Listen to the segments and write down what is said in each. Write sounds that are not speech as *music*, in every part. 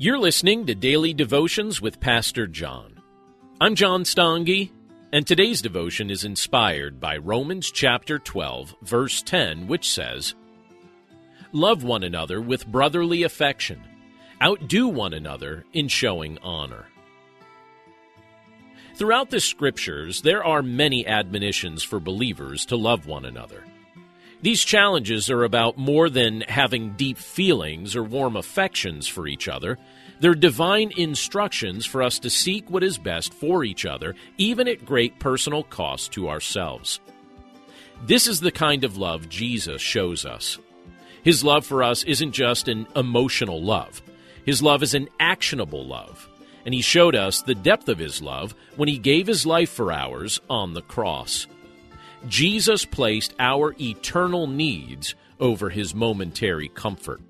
You're listening to Daily Devotions with Pastor John. I'm John Stange, and today's devotion is inspired by Romans chapter 12, verse 10, which says, Love one another with brotherly affection, outdo one another in showing honor. Throughout the scriptures, there are many admonitions for believers to love one another. These challenges are about more than having deep feelings or warm affections for each other. They're divine instructions for us to seek what is best for each other, even at great personal cost to ourselves. This is the kind of love Jesus shows us. His love for us isn't just an emotional love, His love is an actionable love. And He showed us the depth of His love when He gave His life for ours on the cross. Jesus placed our eternal needs over his momentary comfort.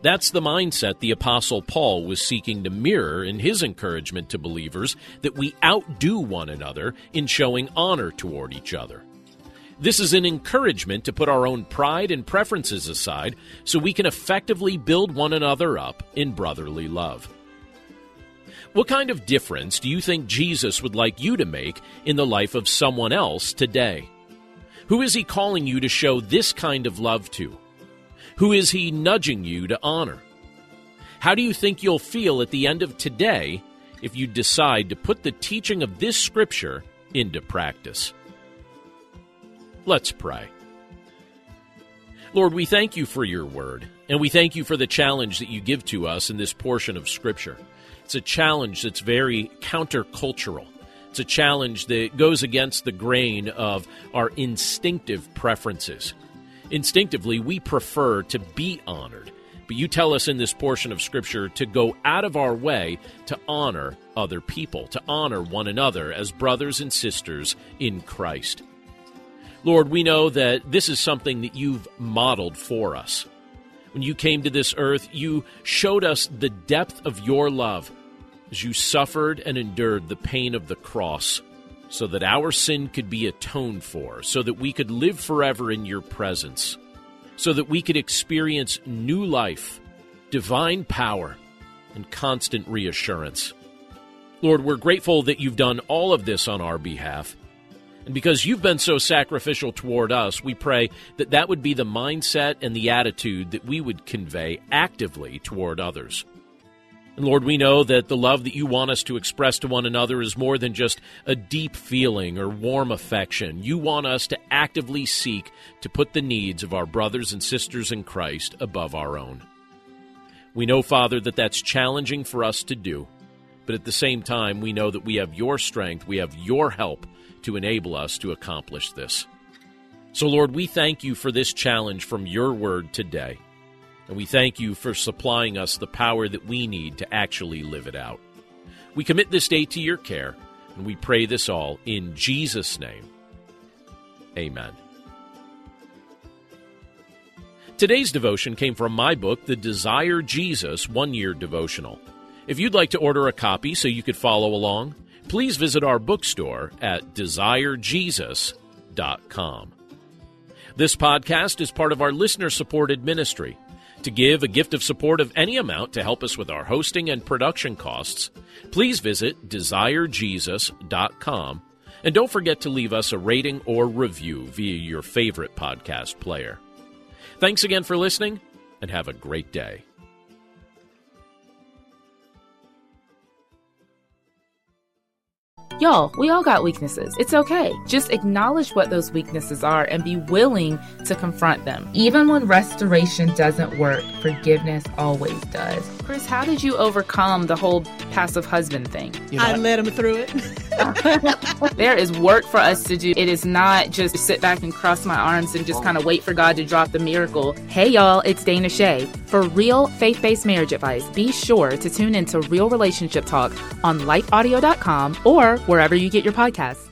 That's the mindset the Apostle Paul was seeking to mirror in his encouragement to believers that we outdo one another in showing honor toward each other. This is an encouragement to put our own pride and preferences aside so we can effectively build one another up in brotherly love. What kind of difference do you think Jesus would like you to make in the life of someone else today? Who is he calling you to show this kind of love to? Who is he nudging you to honor? How do you think you'll feel at the end of today if you decide to put the teaching of this scripture into practice? Let's pray. Lord, we thank you for your word, and we thank you for the challenge that you give to us in this portion of Scripture. It's a challenge that's very countercultural. It's a challenge that goes against the grain of our instinctive preferences. Instinctively, we prefer to be honored, but you tell us in this portion of Scripture to go out of our way to honor other people, to honor one another as brothers and sisters in Christ. Lord, we know that this is something that you've modeled for us. When you came to this earth, you showed us the depth of your love as you suffered and endured the pain of the cross so that our sin could be atoned for, so that we could live forever in your presence, so that we could experience new life, divine power, and constant reassurance. Lord, we're grateful that you've done all of this on our behalf. And because you've been so sacrificial toward us, we pray that that would be the mindset and the attitude that we would convey actively toward others. And Lord, we know that the love that you want us to express to one another is more than just a deep feeling or warm affection. You want us to actively seek to put the needs of our brothers and sisters in Christ above our own. We know, Father, that that's challenging for us to do, but at the same time, we know that we have your strength, we have your help to enable us to accomplish this. So, Lord, we thank you for this challenge from your word today. And we thank you for supplying us the power that we need to actually live it out. We commit this day to your care, and we pray this all in Jesus' name. Amen. Today's devotion came from my book, The Desire Jesus One Year Devotional. If you'd like to order a copy so you could follow along, please visit our bookstore at desirejesus.com. This podcast is part of our listener supported ministry. To give a gift of support of any amount to help us with our hosting and production costs, please visit desirejesus.com and don't forget to leave us a rating or review via your favorite podcast player. Thanks again for listening and have a great day. Y'all, we all got weaknesses. It's okay. Just acknowledge what those weaknesses are and be willing to confront them. Even when restoration doesn't work, forgiveness always does. Chris, how did you overcome the whole passive husband thing? You know, I led him through it. *laughs* there is work for us to do. It is not just sit back and cross my arms and just kind of wait for God to drop the miracle. Hey, y'all, it's Dana Shay. For real faith based marriage advice, be sure to tune into Real Relationship Talk on lifeaudio.com or wherever you get your podcasts.